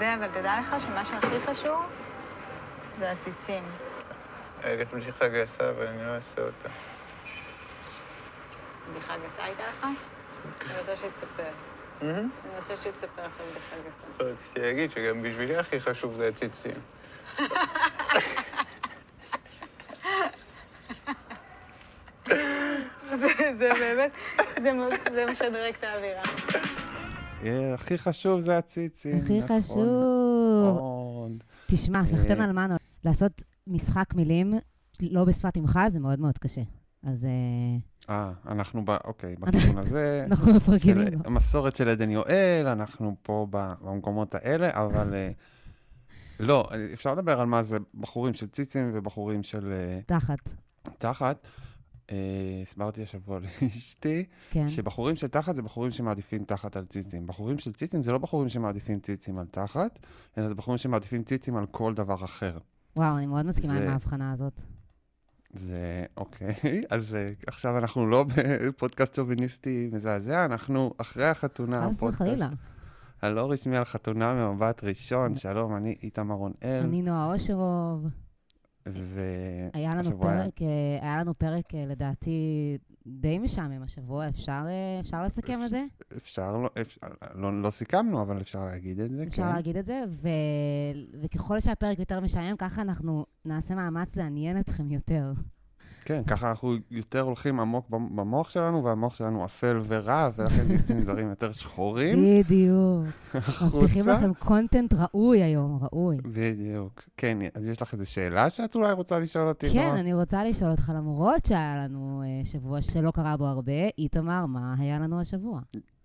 זה, אבל תדע לך שמה שהכי חשוב זה הציצים. הילד בדיחה גסה, אבל אני לא אעשה אותה. בדיחה גסה הייתה לך? אני רוצה שתספר. אני רוצה שתספר עכשיו בדיחה גסה. רציתי להגיד שגם בשבילי הכי חשוב זה הציצים. זה- זה באמת, זה משדרג את האווירה. אה, הכי חשוב זה הציצים. הכי נכון חשוב. מאוד. תשמע, סחטיין אה. על מנו, לעשות משחק מילים לא בשפת אמך זה מאוד מאוד קשה. אז אה, אה, אנחנו ב... אוקיי, בכיוון הזה. אנחנו מפרגנים. המסורת של עדן יואל, אנחנו פה במקומות האלה, אבל אה, לא, אפשר לדבר על מה זה בחורים של ציצים ובחורים של תחת, תחת. אה, הסברתי השבוע לאשתי, כן. שבחורים של תחת זה בחורים שמעדיפים תחת על ציצים. בחורים של ציצים זה לא בחורים שמעדיפים ציצים על תחת, אלא זה בחורים שמעדיפים ציצים על כל דבר אחר. וואו, אני מאוד מסכימה זה- עם ההבחנה הזאת. זה אוקיי, אז אה, עכשיו אנחנו לא בפודקאסט שוביניסטי מזעזע, אנחנו אחרי החתונה, וחלילה. הלא רשמי על חתונה ממבט ראשון, שלום, אני איתמר רונאל, אני נועה אושרוב. והשבוע היה לנו פרק, אה, היה לנו פרק אה, לדעתי די משעמם השבוע, אפשר אה, אפשר לסכם את זה? אפשר, לא, אפשר לא, לא סיכמנו, אבל אפשר להגיד את זה, אפשר כן. להגיד את זה, ו... וככל שהפרק יותר משעמם, ככה אנחנו נעשה מאמץ לעניין אתכם יותר. כן, ככה אנחנו יותר הולכים עמוק במ- במוח שלנו, והמוח שלנו אפל ורע, ולכן יוצאים דברים יותר שחורים בדיוק. מבטיחים. לכם content ראוי היום, ראוי. בדיוק. כן, אז יש לך איזו שאלה שאת אולי רוצה לשאול אותי? כן? אני רוצה לשאול אותך, למרות שהיה לנו אה, שבוע שלא קרה בו הרבה, איתמר, מה היה לנו השבוע?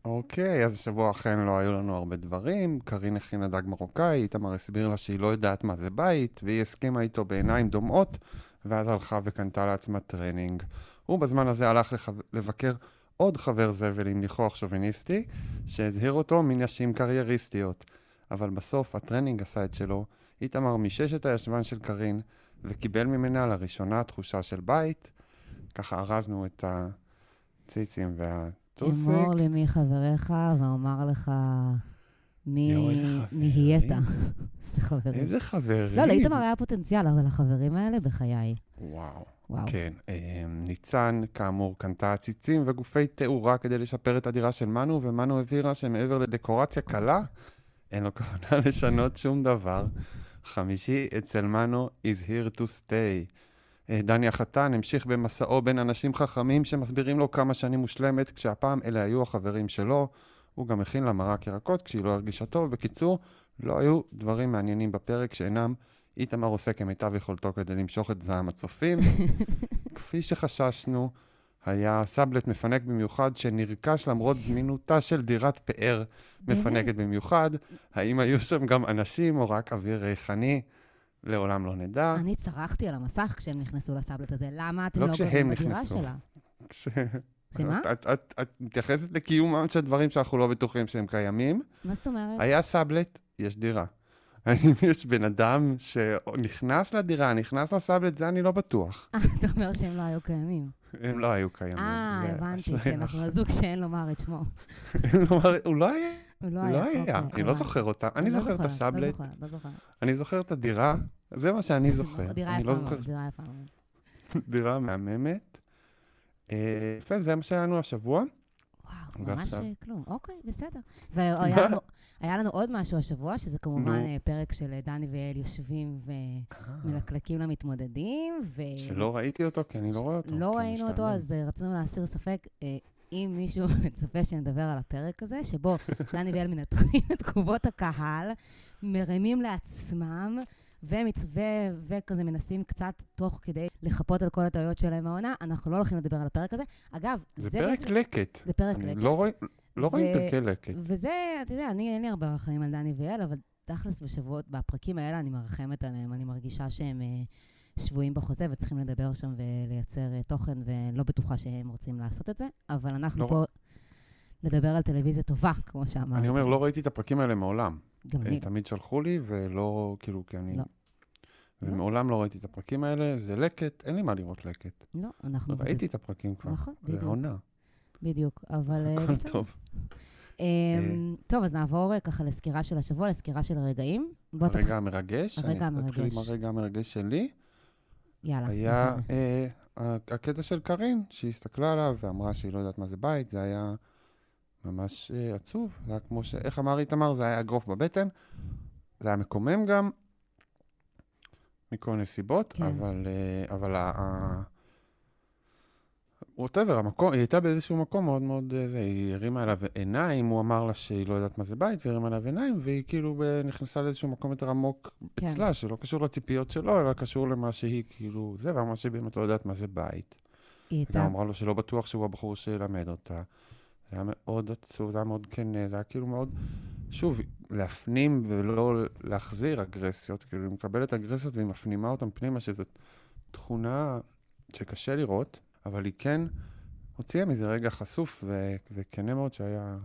אוקיי, אז השבוע אכן לא היו לנו הרבה דברים. קארין הכינה דג מרוקאי, איתמר הסביר לה שהיא לא יודעת מה זה בית, והיא הסכימה איתו בעיניים דומעות, ואז הלכה וקנתה לעצמה טרנינג. הוא בזמן הזה הלך לחו... לבקר עוד חבר זבל עם ניחוח שוביניסטי, שהזהיר אותו מנשים קרייריסטיות. אבל בסוף הטרנינג עשה את שלו, איתמר מישש את הישבן של קארין, וקיבל ממנה לראשונה תחושה של בית. ככה ארזנו את הציצים והטוסיק. אמור לי מי חבריך, ואומר לך יואו, איזה. חברים. איזה חברים. לא, לאיתמר היה פוטנציאל, אבל החברים האלה בחיי. וואו. וואו. כן. אה, ניצן, כאמור, קנתה עציצים וגופי תאורה כדי לשפר את הדירה של מנו, ומנו הבהירה שמעבר לדקורציה קלה, אין לו כוונה לשנות שום דבר. חמישי, אצל מנו is here to stay. אה, דני החתן המשיך במסעו בין אנשים חכמים שמסבירים לו כמה שאני מושלמת, כשהפעם אלה היו החברים שלו. הוא גם הכין לה מרק ירקות כשהיא לא הרגישה טוב. בקיצור, לא היו דברים מעניינים בפרק שאינם איתמר עושה כמיטב יכולתו כדי למשוך את זעם הצופים. כפי שחששנו, היה סאבלט מפנק במיוחד שנרכש למרות זמינותה של דירת פאר מפנקת במיוחד. האם היו שם גם אנשים או רק אוויר ריחני? לעולם לא נדע. אני צרחתי על המסך כשהם נכנסו לסאבלט הזה, למה אתם לא לא כשהם גרים בדירה נכנסו. שלה? כש... שמה? את, את, את מתייחסת לקיומם של דברים שאנחנו לא בטוחים שהם קיימים. מה זאת אומרת? היה סאבלט, יש דירה. האם יש בן אדם שנכנס לדירה, נכנס לסאבלט, זה אני לא בטוח. אה, אתה אומר שהם לא היו קיימים. הם לא היו קיימים. אה, הבנתי. כן, אנחנו הזוג שאין לומר את שמו. כלומר, הוא לא היה, הוא לא היה. לא. אוקיי, אני לא. זוכר אותה. אני לא זוכר את הסאבלט, לא לא זוכרת. אני זוכר את הדירה, זה מה שאני זוכר. דירה יפה לא מאוד, דירה יפה מאוד. דירה מהממת. אה, יפה, זה מה שהיה לנו השבוע. וואו, ממש? אה, כלום. אוקיי, בסדר. והיה לנו- עוד משהו השבוע, שזה כמובן נו. אה, פרק של דני ויעל יושבים ומלקלקים למתמודדים, ו... שלא ראיתי אותו, כי אני לא רואה אותו. לא ראינו אותו. אז רצינו להסיר ספק. אם מישהו מצפה שנדבר על הפרק הזה, שבו דני ויעל מנתחים את תגובות הקהל, מרימים לעצמם, ומת, ו, וכזה מנסים קצת תוך כדי לחפות על כל הטעויות שלהם מהעונה, אנחנו לא הולכים לדבר על הפרק הזה. אגב, זה זה פרק לקט. זה פרק לקט. לא רואה- לא ו- פרקי לקט. וזה, אתה יודע, אני אין לי הרבה רחמים על דני ויעל, אבל תכלס בשבועות, בפרקים האלה אני מרחמת עליהם, אני מרגישה שהם אה, שבויים בחוזה וצריכים לדבר שם ולייצר אה, תוכן, ולא בטוחה שהם רוצים לעשות את זה, אבל אנחנו לא. פה לדבר על טלוויזיה טובה, כמו שאמרתי. אני אומר, לא ראיתי את הפרקים האלה מעולם. גם אה, אני. תמיד שלחו לי, ולא, כאילו, כי אני... לא. ומעולם לא ראיתי את הפרקים האלה, זה לקט, אין לי מה לראות לקט. לא, אנחנו... ראיתי את הפרקים כבר. נכון, זה בדיוק. העונה, בדיוק, אבל אה, הכל. טוב. אמ, טוב, אז נעבור אה, ככה לסקירה של השבוע, לסקירה של הרגעים. הרגע המרגש. הרגע אני אתחיל עם המרגש. הרגע המרגש שלי. יאללה. היה זה? אה, הקטע של קארין, שהיא הסתכלה עליו ואמרה שהיא לא יודעת מה זה בית, זה היה ממש אה, עצוב. זה היה כמו ש... איך אמר איתמר? זה היה אגרוף בבטן. זה היה מקומם גם, מכל מיני סיבות, כן. אבל, אה, אבל ה... ווטאבר, המקום, היא הייתה באיזשהו מקום מאוד מאוד, אה, זה, היא הרימה אליו עיניים, הוא אמר לה שהיא לא יודעת מה זה בית, והיא הרימה אליו עיניים, והיא כאילו נכנסה לאיזשהו מקום יותר עמוק כן. אצלה, שלא קשור לציפיות שלו, אלא קשור למה שהיא כאילו, זה, ואמרה שהיא באמת לא יודעת מה זה בית. היא וגם הייתה... אמרה לו שלא בטוח שהוא הבחור שילמד אותה. זה היה מאוד עצוב, זה היה מאוד כן, זה היה כאילו מאוד, שוב, להפנים ולא להחזיר אגרסיות, כאילו היא מקבלת אגרסיות והיא מפנימה אותן פנימה, שזו תכונה שקשה לראות, אבל היא כן הוציאה מזה רגע חשוף ו- וכנה מאוד שהיה...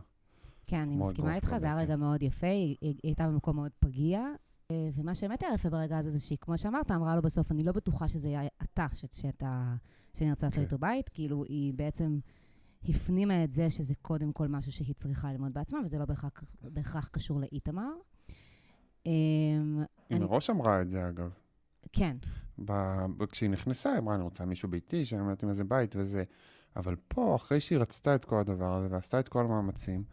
כן, אני מסכימה איתך, זה היה. רגע מאוד יפה, היא היא הייתה במקום מאוד פגיע. אה, ומה שבאמת היה יפה ברגע הזה, זה שהיא, כמו שאמרת, אמרה לו בסוף, אני לא בטוחה שזה היה אתה, ש- שאתה, שאני רוצה לעשות כן. איתו בית. כאילו, היא בעצם הפנימה את זה שזה קודם כל משהו שהיא צריכה ללמוד בעצמה, וזה לא בהכרח, בהכרח קשור לאיתמר. אמ, היא אני- מראש אמרה את זה, אגב. כן, ב- ב- כשהיא נכנסה, היא אמרה, אני רוצה מישהו ביתי, שאני אומרת עם איזה בית וזה. אבל פה, אחרי שהיא רצתה את כל הדבר הזה ועשתה את כל המאמצים,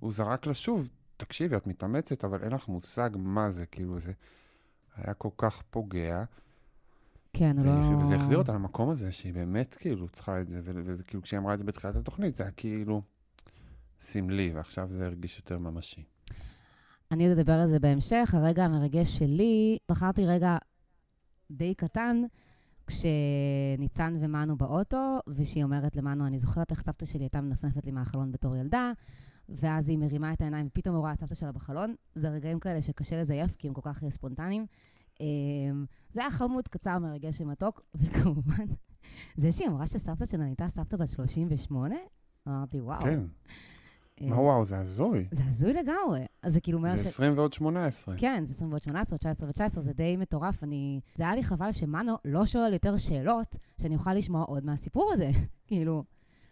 הוא זרק לה שוב, תקשיבי, את מתאמצת, אבל אין לך מושג מה זה, כאילו זה היה כל כך פוגע. כן, הוא לא... וזה החזיר אותה למקום הזה, שהיא באמת כאילו צריכה את זה, וכאילו כשהיא אמרה את זה בתחילת התוכנית, זה היה כאילו סמלי, ועכשיו זה הרגיש יותר ממשי. אני עוד אדבר על זה בהמשך. הרגע המרגש שלי, בחרתי רגע די קטן, כשניצן ומנו באוטו, ושהיא אומרת למנו, אני זוכרת איך סבתא שלי הייתה מנפנפת לי מהחלון בתור ילדה, ואז היא מרימה את העיניים, ופתאום היא רואה את סבתא שלה בחלון. זה רגעים כאלה שקשה לזייף, כי הם כל כך ספונטניים. אמ, זה היה חמוד, קצר, מרגש ומתוק, וכמובן, זה שהיא אמרה שסבתא שלה הייתה סבתא בת 38, אמרתי, וואו. כן, אה, מה וואו, זה הזוי. זה הזוי לגמרי. אז זה כאילו אומר ש... זה 20 ועוד 18. כן, זה 20 ועוד 18, 19 ו-19, זה די מטורף. אני... זה היה לי חבל שמנו לא שואל יותר שאלות, שאני אוכל לשמוע עוד מהסיפור הזה. כאילו,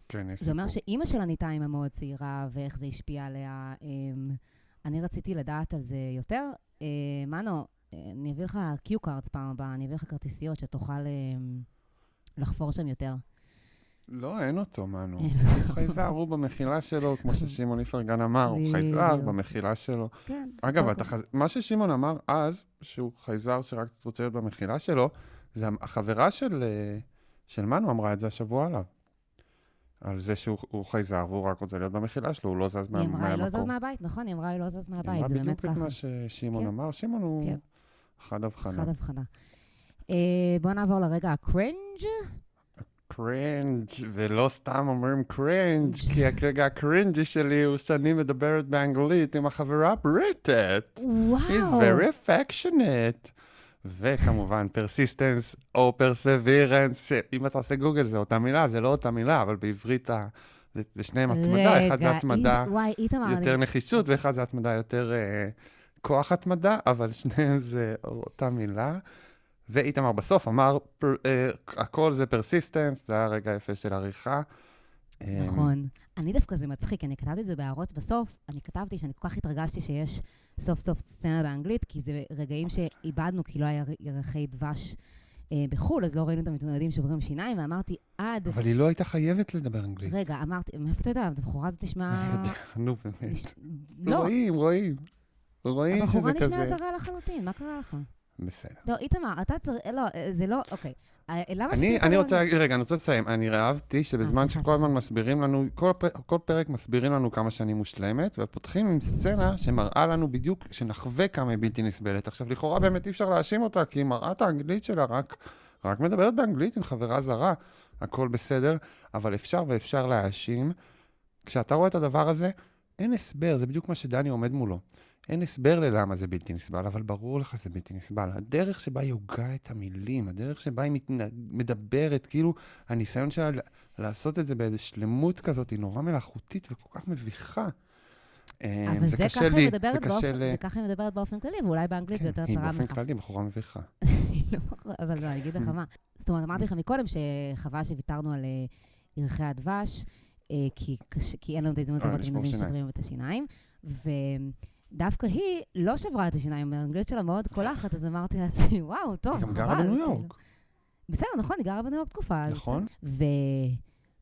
כן, יש זה אומר סיפור. שאימא שלה נהייתה אימא מאוד צעירה, ואיך זה השפיע עליה. אמ, אני רציתי לדעת על זה יותר. מנו, אני אביא לך cue cards פעם הבאה, אני אביא לך כרטיסיות שתוכל אמ, לחפור שם יותר. לא, אין אותו, מנו. הוא חייזר, הוא במחילה שלו, כמו ששמעון איפרגן אמר, הוא חייזר. במחילה שלו. כן. אגב, אוקיי. מה ששמעון אמר אז, שהוא חייזר שרק רוצה להיות במחילה שלו, זה החברה של, אה, של מנו אמרה את זה השבוע עליו. על זה שהוא הוא חייזר והוא רק רוצה להיות במחילה שלו, הוא לא זז מה- היא אמרה, היא לא זז מהמקום. מהבית, נכון? היא אמרה, היא לא זז היא מהבית, אמרה זה באמת בדיוק את ככה. מה ששמעון כן. אמר. שמעון הוא כן. חד הבחנה. חד הבחנה. אה, בואו נעבור לרגע הקרינג'. קרינג', ולא סתם אומרים קרינג', כי הרגע הקרינג'י שלי הוא שאני מדברת באנגלית עם החברה הבריטית. וואו. He's very affectionate. וכמובן, persistence או perseverance, שאם אתה עושה גוגל זה אותה מילה, זה לא אותה מילה, אבל בעברית ה... זה- שניהם התמדה, אחד זה התמדה. יותר נחישות, ואחד זה התמדה יותר אה, כוח התמדה, אבל שניהם זה אותה מילה. ואיתמר בסוף אמר, פר, אה, הכל זה persistence, זה היה רגע יפה של עריכה. נכון. אני דווקא, זה מצחיק, אני כתבתי את זה בהערות בסוף, אני כתבתי שאני כל כך התרגשתי שיש סוף סוף סצנה באנגלית, כי זה רגעים שאיבדנו, כי לא היה ירחי דבש אה, בחו"ל, אז לא ראינו את המתמודדים שוברים שיניים, ואמרתי, עד... אבל היא לא הייתה חייבת לדבר אנגלית. רגע, אמרתי, מאיפה אתה יודע? הבחורה הזאת נשמע... נו, באמת. לא, רואים, רואים. רואים הבחורה שזה נשמעה כזה. זרה לחלוטין, מה קרה לך? בסדר. לא, איתמר, אתה צריך... לא, זה לא... אוקיי. אה, למה אני, שתהיה אני רוצה, רגע, אני רוצה לסיים. אני אהבתי שבזמן אה, סליחה, שכל הזמן. מסבירים לנו, כל פרק מסבירים לנו כמה שאני מושלמת, ופותחים עם סצנה שמראה לנו בדיוק, שנחווה כמה היא בלתי נסבלת. עכשיו, לכאורה באמת אי אפשר להאשים אותה, כי היא מראה את האנגלית שלה, רק, רק מדברת באנגלית עם חברה זרה, הכל בסדר, אבל אפשר ואפשר להאשים. כשאתה רואה את הדבר הזה, אין הסבר, זה בדיוק מה שדני עומד מולו. אין הסבר ללמה זה בלתי נסבל, אבל ברור לך זה בלתי נסבל. הדרך שבה היא הוגה את המילים, הדרך שבה היא מתנ... מדברת, כאילו הניסיון שלה לעשות את זה באיזו שלמות כזאת, היא נורא מלאכותית וכל כך מביכה. אה, אבל זה ככה לי, היא מדברת זה באופן, ל... זה ככה היא מדברת באופן כללי, ואולי באנגלית זה כן, יותר היא צרה באופן ממך. כללי בחורה מביכה. היא לא אבל לא, אני אגיד לך מה. זאת אומרת, אמרתי לך מקודם שחבל שוויתרנו על אה, ירחי הדבש. אה, כי, אין לנו את ההזדמנות אה, לראות לשבור ילדים שיניים. שוברים את השיניים. ודווקא היא לא שברה את השיניים, האנגלית שלה מאוד קולחת, אז אמרתי לעצמי, וואו, טוב, היא חבל. גם גרה בניו כאילו." יורק. בסדר, נכון, היא גרה בניו יורק תקופה. נכון. ו...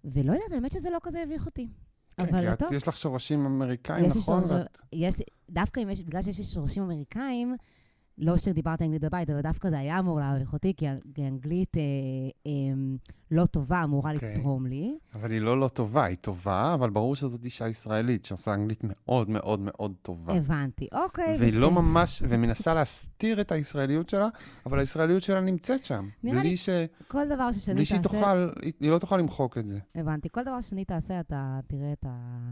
ולא יודעת, האמת שזה לא כזה הביך אותי. כן, אבל את- טוב, יש לך שורשים אמריקאים, נכון? שורש- ואת- יש דווקא יש, בגלל שיש לי שורשים אמריקאים, לא שדיברת אנגלית בבית, אבל דווקא זה היה אמור להביך אותי, כי אנגלית אה, אה, לא טובה אמורה אוקיי. לצרום לי. אבל היא לא לא טובה, היא טובה, אבל ברור שזאת אישה ישראלית שעושה אנגלית מאוד מאוד מאוד טובה. הבנתי, אוקיי. והיא לא בסדר. ממש, ומנסה להסתיר את הישראליות שלה, אבל הישראליות שלה נמצאת שם. נראה לי ש... כל דבר ששני בלי שהיא תעשה, תוכל, היא היא לא תוכל למחוק את זה. הבנתי, כל דבר ששני תעשה, אתה תראה את ה...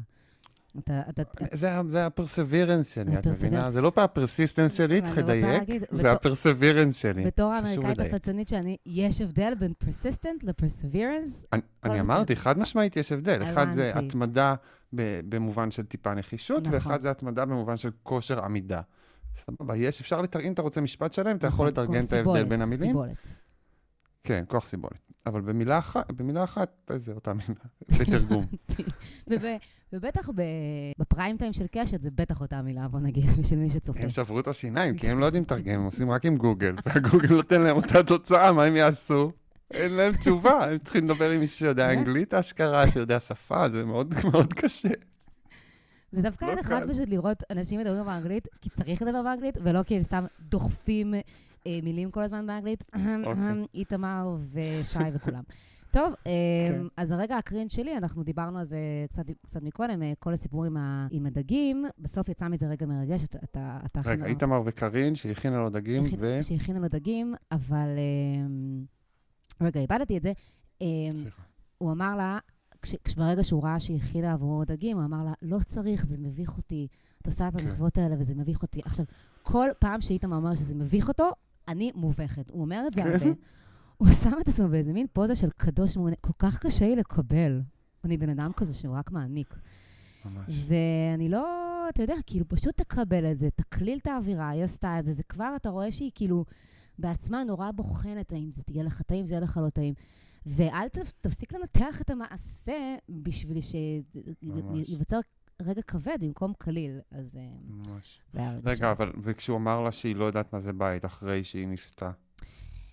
אתה, אתה, זה זה ה perseverance שלי, את. מבינה? זה לא ה persistence שלי, צריך לדייק, להגיד, זה ה perseverance שלי. בתור האמריקאית. הפצנית שאני, יש הבדל בין persistent ל-perseverance. אני-. אמרתי, חד משמעית יש הבדל. אחד זה. התמדה במובן של טיפה נחישות, נכון. ואחד זה התמדה במובן של כושר עמידה. סבבה, יש, אפשר לתרגם, אם אתה רוצה משפט שלם, אתה יכול נכון, לתרגם כוח את ההבדל בין המילים. סיבולת. כן, כוח סיבולת. אבל במילה אחת, במילה אחת, זה אותה מילה, בתרגום. וב- ובטח בפריים טיים של קשת, זה בטח אותה מילה, בוא נגיד, בשביל מי שצופה. הם שברו את השיניים, כי הם לא יודעים לתרגם, הם עושים רק עם גוגל, והגוגל נותן להם אותה תוצאה, מה הם יעשו? אין להם תשובה, הם צריכים לדבר עם מישהו שיודע באמת? אנגלית אשכרה, שיודע שפה, זה מאוד מאוד קשה. זה דווקא לא נחמד. פשוט לראות אנשים מדברים באנגלית, כי צריך לדבר באנגלית, ולא כי הם סתם דוחפים מילים כל הזמן באנגלית. אוקיי. איתמר ושי וכולם. טוב, אה, כן. אז הרגע הקרין שלי, אנחנו דיברנו על זה קצת, קצת מקודם, אה, כל הסיפור עם, ה, עם הדגים, בסוף יצא מזה רגע מרגש, אתה... אתה, אתה רגע, איתמר וקארין, שהכינה לו דגים, ו... שהכינה לו דגים, אבל... אה, רגע, איבדתי את זה. אה, סליחה. הוא אמר לה, כש, כשברגע שהוא ראה שהיא הכינה עבורו דגים, הוא אמר לה, לא צריך, זה מביך אותי. את עושה את כן. המחוות האלה וזה מביך אותי. עכשיו, כל פעם שאיתמר אומר שזה מביך אותו, אני מובכת. הוא אומר את זה. הרבה. הוא שם את עצמו באיזה מין פוזה של קדוש מעונה. כל כך קשה לי לקבל. אני בן אדם כזה שהוא רק מעניק. ממש. ואני לא, אתה יודע, כאילו, פשוט תקבל את זה, תקליל את האווירה, היא עשתה את זה, זה כבר, אתה רואה שהיא כאילו בעצמה נורא בוחנת האם זה תהיה לך טעים, זה יהיה לך לא טעים. ואל תפסיק לנתח את המעשה בשביל ממש. רגע כבד במקום קליל. אז אה, ממש. רגע אבל, וכשהוא אמר לה שהיא לא יודעת מה זה בית, אחרי שהיא ניסתה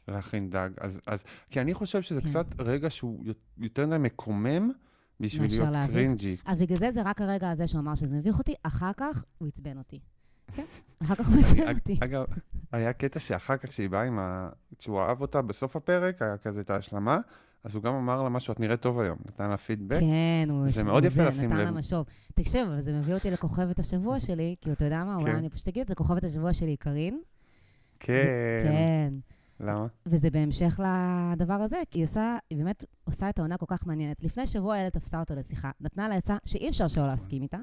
להכין דג, אז, אז, כי אני חושב שזה כן. קצת רגע שהוא יותר מדי מקומם בשביל להיות להביך. קרינג'י. אז בגלל זה זה רק הרגע הזה שהוא אמר שזה מביך אותי, אחר כך הוא עצבן אותי. כן, אחר כך הוא עצבן אותי. אגב, היה קטע שאחר כך כשהיא באה עם ה... כשהוא אהב אותה בסוף הפרק, היה כזה את ההשלמה, אז הוא גם אמר לה משהו, את נראית טוב היום, נתן לה פידבק. כן, הוא זה מאוד יפה לשים נתן לב. לה משוב. תקשיב, אבל זה מביא אותי לכוכבת השבוע שלי, כי אתה יודע מה, אולי כן. אני פשוט אגיד את זה, כוכבת השבוע שלי היא קארין. כן. כן. למה? וזה בהמשך לדבר הזה, כי היא עושה, היא באמת עושה את העונה כל כך מעניינת. לפני שבוע איילת תפסה אותו לשיחה, נתנה לה עצה שאי אפשר שלא להסכים איתה,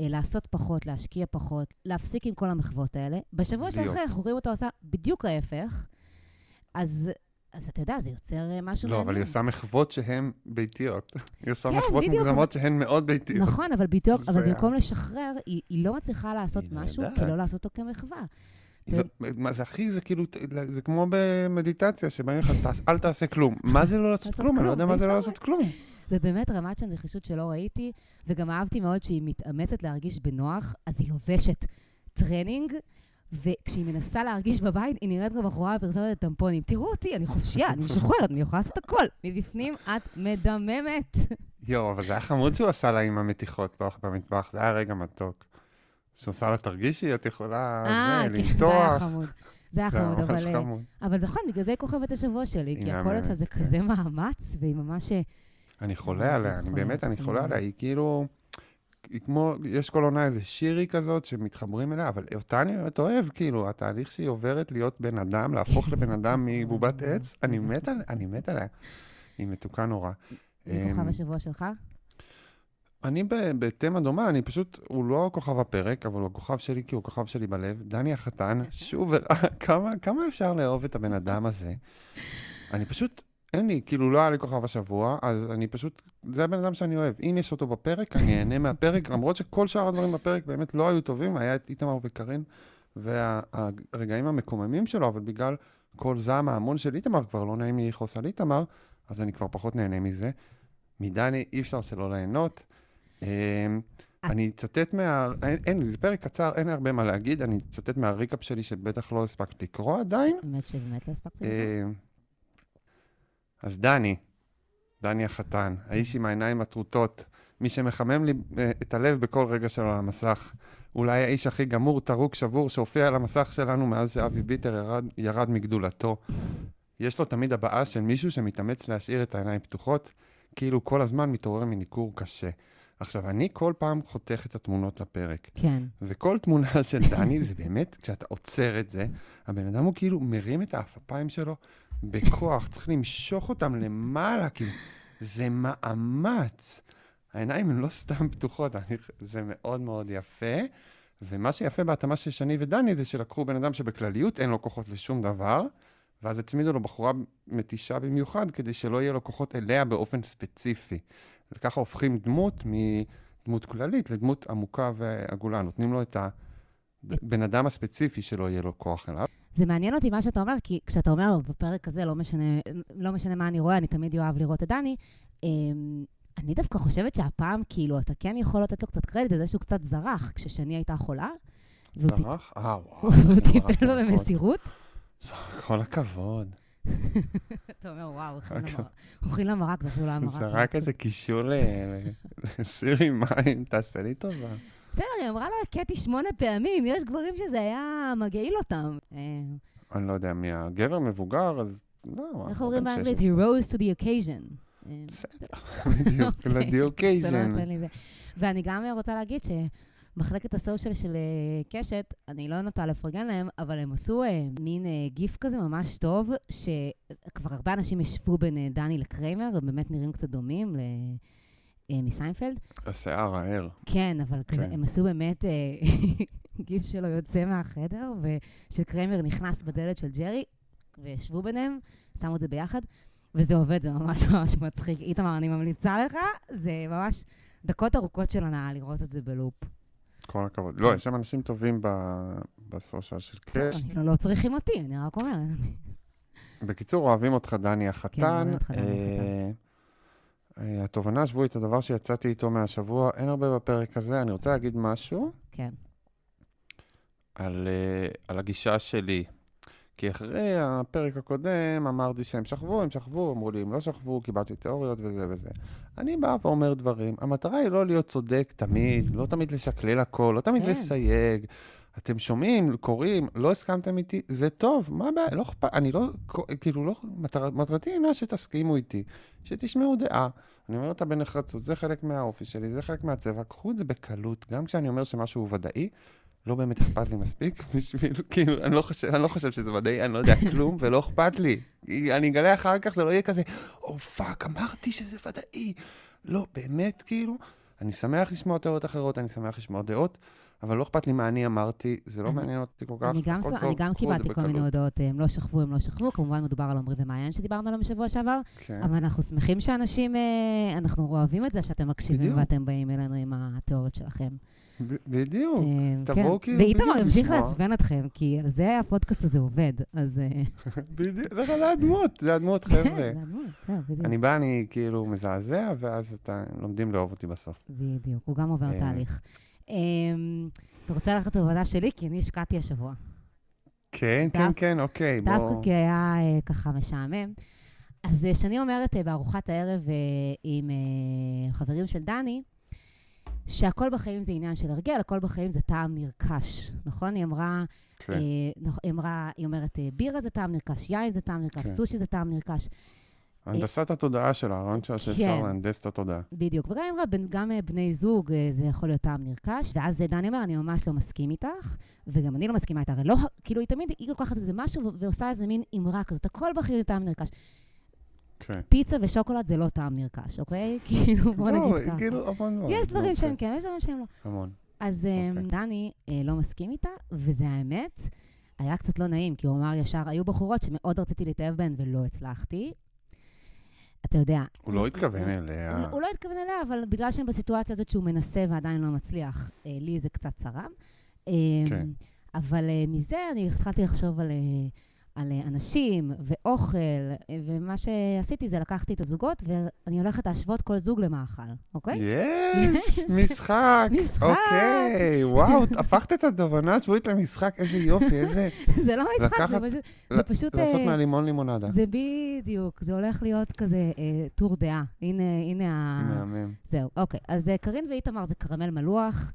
אה, לעשות פחות, להשקיע פחות, להפסיק עם כל המחוות האלה. בשבוע. שאחרי אנחנו רואים אותה עושה בדיוק ההפך, אז, אז אתה יודע, זה יוצר אה, משהו לא, מעניין. אבל היא עושה מחוות שהן ביתיות. היא עושה כן, מחוות מוגזמות שהן מאוד ביתיות. נכון, אבל, בדיוק, אבל במקום לשחרר, היא, לא מצליחה לעשות לא משהו, יודעת. כי לא לעשות אותו כמחווה. לא, מה זה הכי, זה כאילו, זה כמו במדיטציה, שבאים לך, "תעש- אל תעשה כלום. מה זה לא לעשות כלום? אני לא יודע מה זה לא. לעשות כלום. זה באמת רמת של נחישות שלא ראיתי, וגם אהבתי מאוד שהיא מתאמצת להרגיש בנוח, אז היא לובשת טרנינג, וכשהיא מנסה להרגיש בבית, היא נראית כמו בחורה בפרסומת טמפונים. תראו אותי, אני חופשייה, אני משוחררת, אני יכולה לעשות הכל. מבפנים את מדממת. יואו, אבל זה היה חמוד שהוא עשה לה עם המתיחות במטבח, זה היה רגע מתוק. שהוא עשה לה, תרגישי, את יכולה, אה, זה, כן, זה היה. חמוד. זה היה היה חמוד, אבל... אה. אבל נכון, בגלל זה היא כוכבת השבוע שלי, כי הכל אצלה זה כן. כזה מאמץ, והיא ממש... אה, אני חולה עליה, אני באמת, אני חולה. עליה, היא כאילו... היא כמו, יש כל עונה איזה שירי כזאת שמתחברים אליה, אבל אותה אני באמת אוהב, כאילו, התהליך שהיא עוברת להיות בן אדם, להפוך לבן אדם מבובת עץ, אני מת עליה, אני מת עליה. היא מתוקה נורא. מי כוכב אמ, השבוע שלך? אני בתמה דומה, אני פשוט, הוא לא כוכב הפרק, אבל הוא הכוכב שלי כי הוא הכוכב שלי בלב. דני החתן, שוב, כמה, כמה אפשר לאהוב את הבן אדם הזה. אני פשוט, אין לי, כאילו לא היה לי כוכב השבוע, אז אני פשוט, זה הבן אדם שאני אוהב. אם יש אותו בפרק, אני אהנה מהפרק, למרות שכל שאר הדברים בפרק באמת לא היו טובים, היה את איתמר וקארין, והרגעים המקוממים שלו, אבל בגלל כל זעם ההמון של איתמר, כבר לא נעים לי לכעוס על איתמר, אז אני כבר פחות נהנה מזה. מדני אי אפשר שלא ליהנות. אמ, אני אצטט מה... אין, אין, זה פרק קצר, אין הרבה מה להגיד, אני אצטט מהריקאפ שלי שבטח לא הספקת לקרוא עדיין. האמת שבאמת לא הספקתי לקרוא. אז דני, דני החתן, האיש עם העיניים הטרוטות, מי שמחמם לי אה, את הלב בכל רגע שלו על המסך. אולי האיש הכי גמור, טרוק, שבור, שהופיע על המסך שלנו מאז שאבי ביטר ירד, ירד מגדולתו. יש לו תמיד הבעה של מישהו שמתאמץ להשאיר את העיניים פתוחות, כאילו כל הזמן מתעורר מניכור קשה. עכשיו, אני כל פעם חותך את התמונות לפרק, כן. וכל תמונה של דני זה באמת, כשאתה עוצר את זה, הבן אדם הוא כאילו מרים את האפפיים שלו בכוח, צריך למשוך אותם למעלה, כאילו, זה מאמץ. העיניים הן לא סתם פתוחות, אני, זה מאוד מאוד יפה. ומה שיפה בהתאמה של שני ודני זה שלקחו בן אדם שבכלליות אין לו כוחות לשום דבר, ואז הצמידו לו בחורה מתישה במיוחד, כדי שלא יהיה לו כוחות אליה באופן ספציפי. וככה הופכים דמות מדמות כללית לדמות עמוקה ועגולה. נותנים לו את הבן אדם הספציפי שלא יהיה לו כוח אליו. זה מעניין אותי מה שאתה אומר, כי כשאתה אומר, בפרק הזה, לא משנה, לא משנה מה אני רואה, אני תמיד אוהב לראות את דני. אמ, אני דווקא חושבת שהפעם, כאילו, אתה כן יכול לתת לו קצת קרדיט על זה שהוא קצת זרח כששני הייתה חולה. זרח? אה, וואו. הוא טיפל בה. במסירות. כל הכבוד. אתה אומר, וואו, אוקיי. למרק. זה אפילו לא המרק. זה רק איזה קישור לסיר עם מים, תעשה לי טובה. בסדר, היא אמרה לו קטי שמונה פעמים, יש גברים שזה היה מגעיל אותם. אה, אני לא יודע מי הגבר מבוגר, אז לא, איך אומרים באנגלית? 16. He rose to the occasion. אה, בסדר, בדיוק, אוקיי. לא. ואני גם רוצה להגיד שמחלקת הסושיאל של אה, קשת, אני לא נוטה לפרגן להם, אבל הם עשו מין גיף כזה ממש טוב, שכבר הרבה אנשים ישבו בין דני לקריימר, הם באמת נראים קצת דומים ל- מסיינפלד. השיער הער. כן, אבל כזה, כן. הם עשו באמת אה, גיף שלו יוצא מהחדר, ושקריימר נכנס בדלת של ג'רי, וישבו ביניהם, שמו את זה ביחד, וזה עובד, זה ממש ממש מצחיק. איתמר, אני ממליצה לך, זה ממש דקות ארוכות של הנאה לראות את זה בלופ. כל הכבוד. לא, יש שם אנשים טובים בסושיאל של קאש. אני לא, צריכים אותי, אני רק אומרת. בקיצור, אוהבים אותך, דני החתן. אוהבים אותך, דני אה, אה, התובנה השבועית, הדבר שיצאתי איתו מהשבוע, אין הרבה בפרק הזה. אני רוצה להגיד משהו כן. על, אה, על הגישה שלי. כי אחרי הפרק הקודם אמרתי שהם שכבו, הם שכבו, אמרו לי, הם לא שכבו, קיבלתי תיאוריות וזה וזה. אני בא ואומר דברים, המטרה היא לא להיות צודק תמיד, לא תמיד לשקלל הכל, לא תמיד כן. לסייג. אתם שומעים, קוראים, לא הסכמתם איתי, זה טוב, מה הבעיה? לא אכפת, אני לא, כאילו, לא, מטר, מטרתי אינה שתסכימו איתי, שתשמעו דעה. אני אומר אותה בנחרצות, זה חלק מהאופי שלי, זה חלק מהצבע, קחו את זה בקלות. גם כשאני אומר שמשהו הוא ודאי, לא באמת אכפת לי מספיק בשביל, כאילו, אני לא חושב, אני לא חושב שזה ודאי, אני לא יודע כלום, ולא אכפת לי. אני אגלה אחר כך, זה לא יהיה כזה, oh fuck, אמרתי שזה ודאי. לא, באמת, כאילו, אני שמח לשמוע תיאוריות אחרות, אני שמח לשמוע דעות, אבל לא אכפת לי מה אני אמרתי, זה לא אני- מעניין אותי כל כך, אני גם, טוב, אני גם קיבלתי כל מיני. הודעות, הם לא שכבו, הם לא שכבו, כמובן מדובר על עמרי ומעיין שדיברנו עליהם בשבוע שעבר, כן. אבל אנחנו שמחים שאנשים, אה, אנחנו אוהבים את זה שאתם מקשיבים בדיוק. ואתם באים אלינו עם התיאוריות שלכם. בדיוק. אה, תבואו כן. כאילו ואיתמר ימשיך. לעצבן אתכם, כי על זה הפודקאסט הזה עובד, אז... אה, בדיוק, זה זה הדמות, זה הדמות, חבר'ה. הדמות, זהו, בדיוק. אני בא, אני כאילו מזעזע, ואז לומדים לאהוב אותי בסוף. בדיוק, הוא גם עובר. תהליך. אמ, אתה רוצה ללכת לעבודה שלי? כי אני השקעתי השבוע. כן, דווקא- כן, כן, אוקיי, דווקא בוא. כי היה אה, ככה משעמם. אז אה, שאני אומרת אה, בארוחת הערב עם חברים של דני, שהכל בחיים זה עניין של הרגל, הכל בחיים זה טעם נרכש, נכון? היא אמרה, כן. אה, נכ- היא אמרה, היא אומרת, בירה זה טעם נרכש, יין זה טעם נרכש, כן. סושי זה טעם נרכש. הנדסת התודעה שלה, הרעיון שלה שאפשר כן. להנדס את התודעה. בדיוק. וגם אמרה, גם אה, בני זוג אה, זה יכול להיות טעם נרכש. ואז אה, דני אומר, אני ממש לא מסכים איתך, וגם אני לא מסכימה איתה. הרי לא, כאילו, היא תמיד, היא לוקחת איזה משהו ועושה איזה מין אמרה כזאת, הכל זה טעם נרכש. כן. פיצה ושוקולד זה לא טעם נרכש, אוקיי? כאילו, בוא לא, נגיד ככה. כאילו, המון מאוד. יש דברים נו, שהם כן, כן, יש דברים שהם לא. המון. אז אה, אוקיי. דני לא מסכים איתה, וזה האמת, היה קצת לא נעים, כי הוא אמר ישר, היו בחורות שמאוד רציתי להתאהב בהן ולא הצלחתי. אתה יודע... הוא לא התכוון אליה. הוא- הוא לא התכוון אליה, אבל בגלל שהם בסיטואציה הזאת שהוא מנסה ועדיין לא מצליח, אה, לי זה קצת צרם. אה, כן. אבל אה, מזה אני התחלתי לחשוב על, על אה, אנשים ואוכל, אה, ומה שעשיתי זה לקחתי את הזוגות, ואני הולכת להשוות כל זוג למאכל, אוקיי? יש, משחק. משחק. אוקיי, וואו, הפכת את התובנה השבועית למשחק, איזה יופי, איזה... זה לא משחק, זה פשוט... פשוט... לעשות אה, מהלימון לימונדה. זה בדיוק, זה הולך להיות כזה אה, טור דעה. הנה, הנה ה... מהמם. זהו, אוקיי. אז אה, קרין ואיתמר זה קרמל מלוח,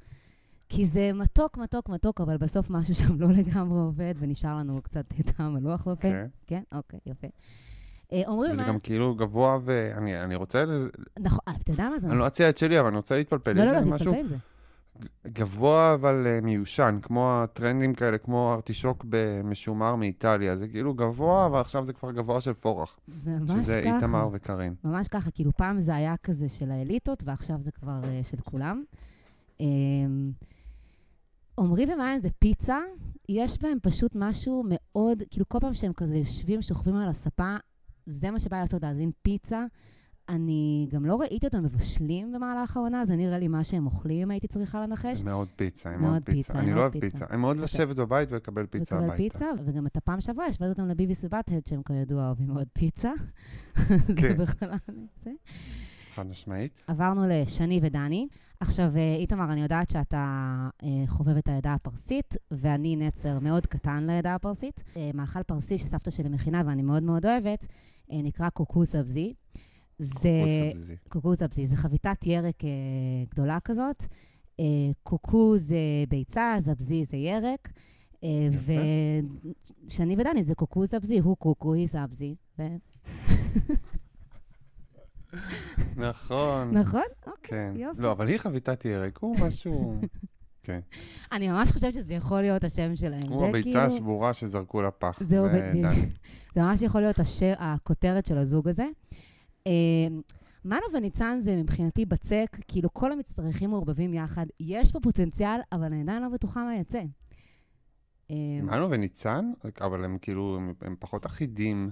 כי זה מתוק, מתוק, מתוק, אבל בסוף משהו שם לא לגמרי עובד, ונשאר לנו קצת טעם מלוח בפה. כן. כן, אוקיי, יפה. אה, אומרים וזה. גם כאילו גבוה, ואני אני רוצה... נכון, אה, אתה יודע מה זה? אני לא אציע את שלי, אבל אני רוצה להתפלפל. לא, לא, לא, תתפלפל עם זה. גבוה אבל אה, מיושן, כמו הטרנדים כאלה, כמו ארטישוק במשומר מאיטליה. זה כאילו גבוה, אבל עכשיו זה כבר גבוה של פורח. ממש שזה ככה. איתמר וקארין. ממש ככה, כאילו פעם זה היה כזה של האליטות, ועכשיו זה כבר של כולם. עמרי ומעיין זה פיצה, יש בהם פשוט משהו מאוד, כאילו כל פעם שהם כזה יושבים, שוכבים על הספה, זה מה שבא לעשות, להזמין פיצה. אני גם לא ראיתי אותם מבשלים במהלך העונה, זה נראה לי מה שהם אוכלים, הייתי צריכה לנחש. מאוד פיצה, הם מאוד פיצה. פיצה, אני לא אוהב פיצה. הם מאוד לשבת בבית ולקבל פיצה לקבל הביתה. פיצה, וגם את הפעם שעברה השווית אותם לביביס ובאט-הד, שהם כידוע אוהבים מאוד פיצה. זה כן. בכלל זה. חד משמעית. עברנו לשני ודני. עכשיו, אה, איתמר, אני יודעת שאתה אה, חובב את העדה הפרסית, ואני נצר מאוד קטן לעדה הפרסית. אה, מאכל פרסי שסבתא שלי מכינה ואני מאוד מאוד אוהבת, אה, נקרא קוקו סבזי. זה... קוקו סבזי. זה חביתת ירק אה, גדולה כזאת. אה, קוקו זה ביצה, זבזי זה ירק. אה. ושני ודני זה קוקו סבזי, הוא קוקו, היא סבזי. נכון. נכון? אוקיי, כן. יופי. לא, אבל היא חביתת ירק, הוא משהו... כן. אני ממש חושבת שזה יכול להיות השם שלהם. הוא הביצה כאילו- השבורה שזרקו לפח. זהו, זה בדיוק. זה ממש יכול להיות הכותרת של הזוג הזה. אה, מנו וניצן זה מבחינתי בצק, כאילו כל המצטרכים מעורבבים יחד. יש פה פוטנציאל, אבל אני עדיין לא בטוחה מה יצא. אה, מנו וניצן, אבל הם כאילו, הם פחות אחידים.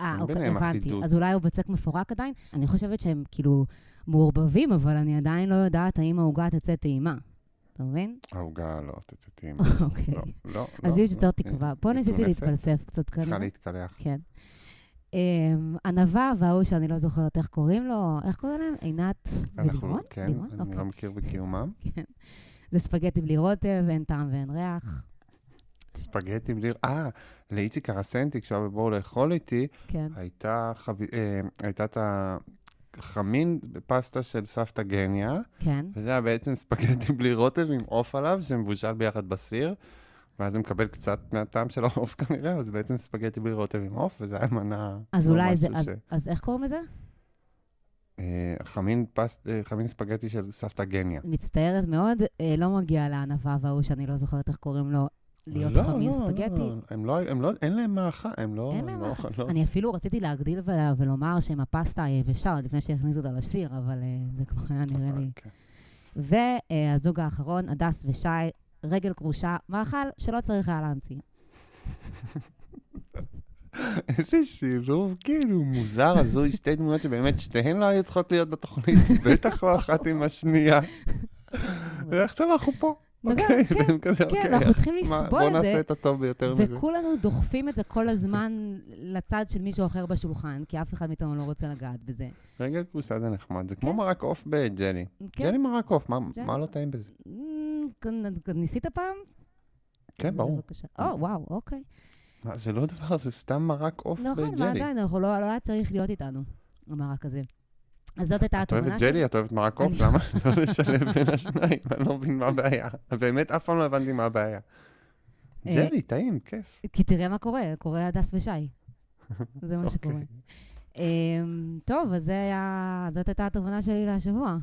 אה, אוקיי, הבנתי. אחידות. אז אולי הוא בצק מפורק עדיין? אני חושבת שהם כאילו מעורבבים, אבל אני עדיין לא יודעת האם העוגה תצא טעימה. אתה מבין? העוגה לא תצא טעימה. אוקיי. לא, לא. אז לא, יש יותר לא. תקווה. פה ניסיתי. להתפלסף קצת צריכה כנראה. להתקלח. כן. אמ, ענווה וההוא שאני לא זוכרת איך קוראים לו, איך קוראים להם? עינת ולירון? כן? אני אוקיי. לא מכיר בקיומם. כן. זה ספגטי בלי רוטב, אין טעם ואין ריח. ספגטי בלי... אה, לאיציק הרסנטי, כשהיה בבואו לאכול איתי, כן. הייתה חב... אה, הייתה את החמין בפסטה של סבתא גניה, כן. וזה היה בעצם ספגטי בלי רוטב עם עוף עליו, שמבושל ביחד בסיר, ואז זה מקבל קצת מהטעם של העוף כנראה, אבל זה בעצם ספגטי בלי רוטב עם עוף, וזה היה מנה... אז לא אולי זה, אז- ש- אז איך קוראים לזה? אה, חמין פסט... אה, חמין ספגטי של סבתא גניה. מצטערת מאוד, אה, לא מגיע לענווה וההוא שאני לא זוכרת איך קוראים לו, להיות לא, חמין לא, ספגטי. לא, הם לא, הם לא, אין להם מאכל, הם לא... אין להם לא- מאכל. לא- אני אפילו רציתי להגדיל ול- ולומר שהם הפסטה היבשה, עוד לפני שהכניסו אותה לשיר, אבל אה, זה כבר היה נראה לי. כן. והזוג האחרון, הדס ושי, רגל כרושה, מאכל שלא צריך היה להמציא. איזה שילוב כאילו מוזר, הזוי, שתי דמויות שבאמת שתיהן לא היו צריכות להיות בתוכנית, בטח לא אחת עם השנייה. ועכשיו אנחנו פה, אוקיי? כן, והם כזה, כן, אוקיי, אנחנו צריכים מה, לסבול בוא את נעשה זה, את הטוב ביותר מזה. וכולנו דוחפים את זה כל הזמן לצד של מישהו אחר בשולחן, כי אף אחד מאיתנו לא רוצה לגעת בזה. רגל כבוסה זה נחמד, זה כמו כן. מרק עוף בג'לי. כן? ג'לי מרק עוף, מה-. מה לא טעים בזה? כ- ניסית פעם? כן, ברור. או, וואו, אוקיי. מה, זה לא דבר, זה סתם מרק עוף נכון, מה בג'לי. עדיין, אנחנו לא לא היה צריך להיות איתנו, המרק הזה. אז זאת הייתה את אוהבת ג'לי, את אוהבת מרק עוף, אני- למה לא לשלב בין השניים? אני לא מבין מה הבעיה. באמת, אף פעם לא הבנתי מה הבעיה. אה, ג'לי, טעים, כיף. כי תראה מה קורה, קורה הדס ושי. זה מה שקורה. אוקיי. אמ, טוב, אז זאת הייתה התובנה שלי להשבוע.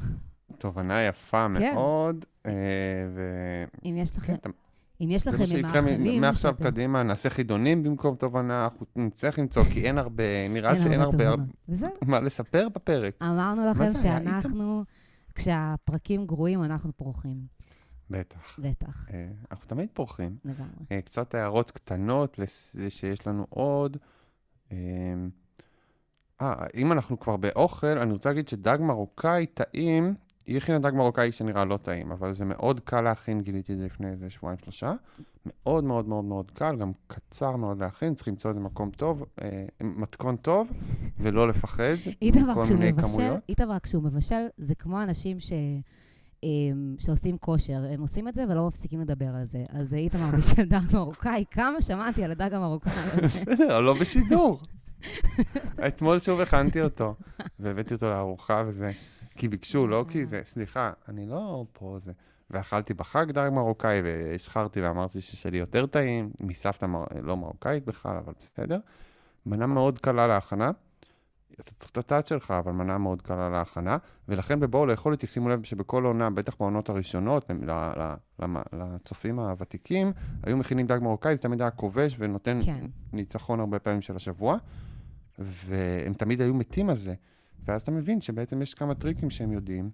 תובנה יפה כן. מאוד, אה. אם יש לכם, אם יש זה לכם מה שיקרה מ- מאכלים... מעכשיו שאתם- קדימה, נעשה חידונים במקום תובנה, אנחנו נצטרך למצוא, כי אין הרבה, נראה אין שאין הרבה. בסדר. מה לספר בפרק. אמרנו לכם זה? שאנחנו, כשהפרקים גרועים, אנחנו פורחים. בטח. בטח, אה, אנחנו תמיד פורחים. לגמרי. אה, קצת הערות קטנות שיש לנו עוד. אה, אה, אם אנחנו כבר באוכל, אני רוצה להגיד שדג מרוקאי טעים היא הכינה דג מרוקאי שנראה לא טעים, אבל זה מאוד קל להכין, גיליתי את זה לפני איזה שבועיים שלושה. מאוד מאוד מאוד מאוד קל, גם קצר מאוד להכין, צריך למצוא איזה מקום טוב, אה, מתכון טוב, ולא לפחד, איתמר, כשהוא מבשל. איתמר, כשהוא מבשל, זה כמו אנשים ש... אמ, שעושים כושר, הם עושים את זה ולא מפסיקים לדבר על זה. אז איתמר בישל דג מרוקאי, כמה שמעתי על הדג המרוקאי הזה. בסדר, לא בשידור. אתמול שוב הכנתי אותו, והבאתי אותו לארוחה וזה, כי ביקשו, לא כי זה, סליחה, אני לא פה זה. ואכלתי בחג דג מרוקאי, והשחרתי ואמרתי ששלי יותר טעים, מסבתא מר... לא מרוקאית בכלל, אבל בסדר. מנה מאוד קלה להכנה. אתה צריך את הטאט שלך, אבל מנה מאוד קלה להכנה, ולכן בבואו לאכול איתי, שימו לב שבכל עונה, בטח בעונות הראשונות, לצופים הוותיקים, היו מכינים דג מרוקאי, זה תמיד היה כובש ונותן כן. ניצחון הרבה פעמים של השבוע, והם תמיד היו מתים על זה. ואז אתה מבין שבעצם יש כמה טריקים שהם יודעים,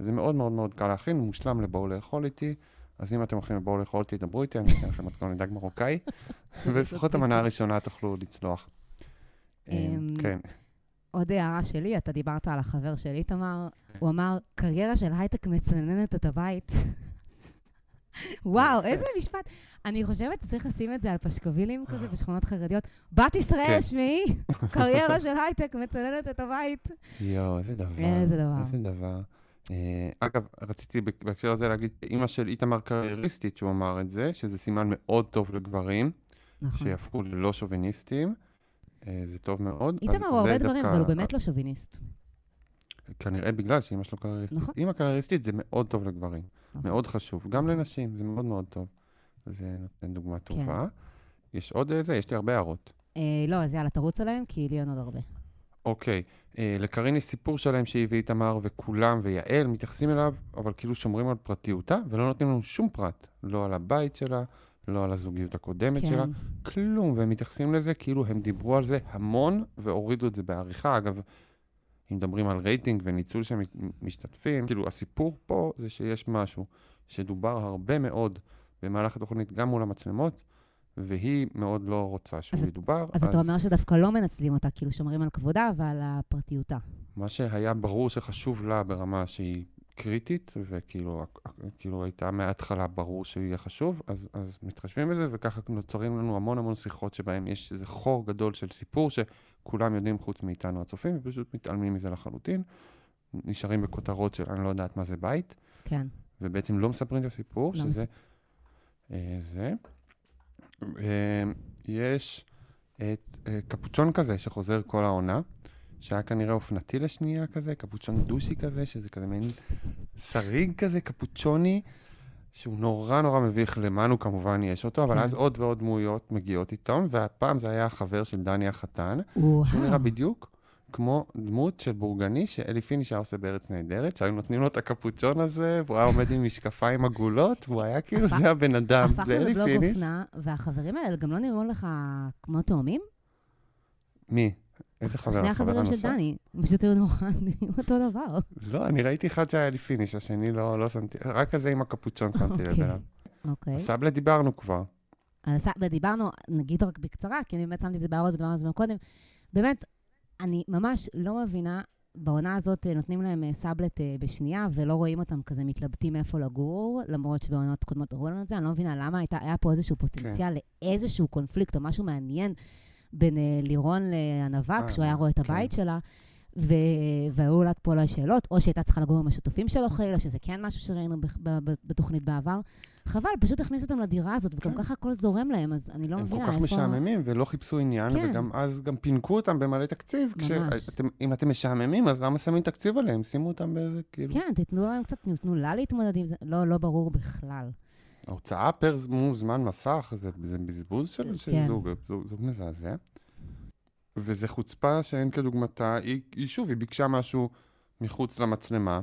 וזה מאוד מאוד מאוד קל להכין, מושלם לבואו לאכול איתי. אז אם אתם הולכים לבואו לאכול איתי, דברו איתי, אני אתן לכם מתכון לדג מרוקאי, ולפחות המנה הראשונה תוכלו לצלוח. אמ, כן. עוד הערה שלי, אתה דיברת על החבר של איתמר, הוא אמר, קריירה של הייטק מצננת את הבית. וואו, איזה משפט. אני חושבת שצריך לשים את זה על פשקווילים כזה בשכונות חרדיות. בת ישראל, כן. שמעי, קריירה של הייטק מצננת את הבית. יואו, איזה דבר. איזה דבר. איזה דבר. אה, אגב, רציתי בהקשר הזה להגיד, אימא של איתמר קרייריסטית, שהוא אמר את זה, שזה סימן מאוד טוב לגברים, נכון. שיהפכו ללא שוביניסטים. אה, זה טוב מאוד. איתמר הוא הרבה דברים, אבל הוא באמת לא שוביניסט. כנראה בגלל שאימא שלו קרייריסטית. נכון. אימא קרייריסטית זה מאוד טוב לגברים. נכון. מאוד חשוב. גם לנשים, זה מאוד מאוד טוב. זה נותן דוגמה כן. טובה. יש עוד איזה? יש לי הרבה הערות. אה, לא, אז יאללה, תרוץ עליהם, כי לי אין עוד הרבה. אוקיי, אה, לקרין יש סיפור שלם שהיא ואיתמר וכולם ויעל מתייחסים אליו, אבל כאילו שומרים על פרטיותה ולא נותנים לנו שום פרט. לא על הבית שלה, לא על הזוגיות הקודמת שלה, כן. כלום, והם מתייחסים לזה כאילו הם דיברו על זה המון והורידו את זה בעריכה. אגב, אם מדברים על רייטינג וניצול של משתתפים, כאילו הסיפור פה זה שיש משהו שדובר הרבה מאוד במהלך התוכנית, גם מול המצלמות, והיא מאוד לא רוצה שהוא אז- ידובר. אז אתה אומר שדווקא לא מנצלים אותה, כאילו שומרים על כבודה ועל פרטיותה. מה שהיה ברור שחשוב לה ברמה שהיא קריטית, וכאילו כאילו הייתה מההתחלה ברור שהוא יהיה חשוב, אז, אז מתחשבים בזה, וככה נוצרים לנו המון המון שיחות שבהם יש איזה חור גדול של סיפור שכולם יודעים חוץ מאיתנו הצופים, ופשוט מתעלמים מזה לחלוטין. נשארים בכותרות של אני לא יודעת מה זה בית, כן. ובעצם לא מספרים את הסיפור, לא שזה... אה, זה. אה, יש את אה, קפוצ'ון כזה שחוזר כל העונה, שהיה כנראה אופנתי לשנייה כזה, קפוצ'ון דושי כזה, שזה כזה מעין שריג כזה, קפוצ'וני, שהוא נורא נורא מביך למנו כמובן יש אותו, אבל כן. אז עוד ועוד דמויות מגיעות איתם, והפעם זה היה החבר של דני החתן. שהוא נראה בדיוק כמו דמות של בורגני שאלי פיניש היה עושה בארץ נהדרת, שהיו נותנים לו את הקפוצ'ון הזה, והוא היה עומד עם משקפיים עגולות, והוא היה כאילו, זה הבן אדם, הפכנו זה אלי לבלוג פיניש. אופנה, והחברים האלה גם לא נראו לך כמו תאומים? מי? איזה חבר? שני החבר החברים של? דני, פשוט היו נורא אותו דבר. לא, אני ראיתי אחד שהיה אלי פיניש, השני לא לא שמתי, רק הזה עם הקפוצ'ון שמתי לב אוקיי. אליו. אוקיי. סבבה דיברנו כבר. על הסבתא, ודיברנו, נגיד רק בקצרה, כי אני באמת שמתי את זה בהערות ודיברנו על זה קודם. באמת, אני ממש לא מבינה, בעונה הזאת אה, נותנים להם אה, סאבלט אה, בשנייה, ולא רואים אותם כזה מתלבטים איפה לגור, למרות שבעונות קודמות הראו לנו את זה, אני לא מבינה למה הייתה, היה פה איזשהו פוטנציאל לאיזשהו קונפליקט או משהו מעניין בין אה, לירון לענווה, אה, כשהוא היה רואה את כן. הבית שלה. ו- והיו לה פה אולי שאלות, או שהייתה צריכה לגור עם השותפים שלו חלילה, שזה כן משהו שראינו ב- ב- ב- בתוכנית בעבר. חבל, פשוט הכניסו אותם לדירה הזאת, וגם כן. ככה הכל זורם להם, אז אני לא הם כל מבינה כך איפה... משעממים ולא חיפשו עניין, כן. וגם אז גם פינקו אותם במלא תקציב. ממש. כשאתם- אם אתם משעממים, אז למה שמים תקציב עליהם? שימו אותם באיזה, כאילו... כן, תיתנו להם קצת, תנו לה להתמודד עם זה, לא, לא ברור בכלל. ההוצאה פר זמן מסך, זה, זה בזבוז של, של כן. זוג, זוג, זוג מזעזע. וזה חוצפה שאין כדוגמתה. היא, היא שוב, היא ביקשה משהו מחוץ למצלמה,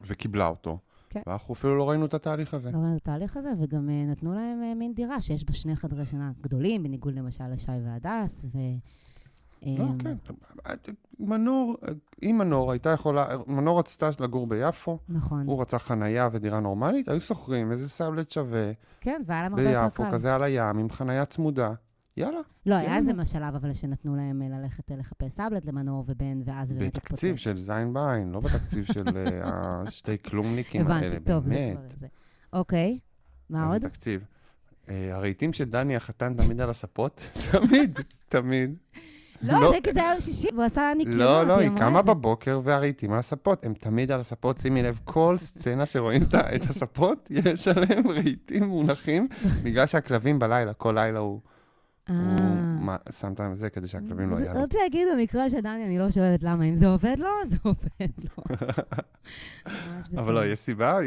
וקיבלה אותו. כן. ואנחנו אפילו לא ראינו את התהליך הזה. לא ראינו את התהליך הזה, וגם uh, נתנו להם uh, מין דירה שיש בה שני חדרי שינה גדולים, בניגוד למשל לשי והדס, ו... לא, אמ, כן. מנור, אם מנור הייתה יכולה, מנור רצתה לגור ביפו, נכון. הוא רצה חנייה ודירה נורמלית, היו שוכרים איזה סאבלט שווה כן, והיה להם הרבה יותר ביפו, קל. כזה על הים, עם חנייה צמודה. יאללה. לא, היה איזה לנו. שלב אבל שנתנו להם אה, ללכת אה, לחפש סאבלט למנור ובן, ואז באמת התפוצץ. בתקציב של זין בעין, לא בתקציב של אה, השתי כלומניקים האלה, הבנתי, טוב, זה באמת. אוקיי, מה עוד? תקציב. הרהיטים של דני החתן תמיד על הספות, תמיד, תמיד. לא, לא. זה כי זה היה שישי, והוא עשה ניקיונות, לא, לא, היא קמה. בבוקר והרהיטים על הספות, הם תמיד על הספות, שימי לב, כל סצנה שרואים את הספות, יש עליהם רהיטים מונחים, בגלל שהכלבים בלילה, כל לילה הוא אה. הוא מה- שם את זה כדי שהכלבים לא יעלו. רוצה להגיד, במקרה של דני, אני לא שואלת למה. אם זה עובד לו, זה עובד לו. ממש אבל לא. יש סיבה,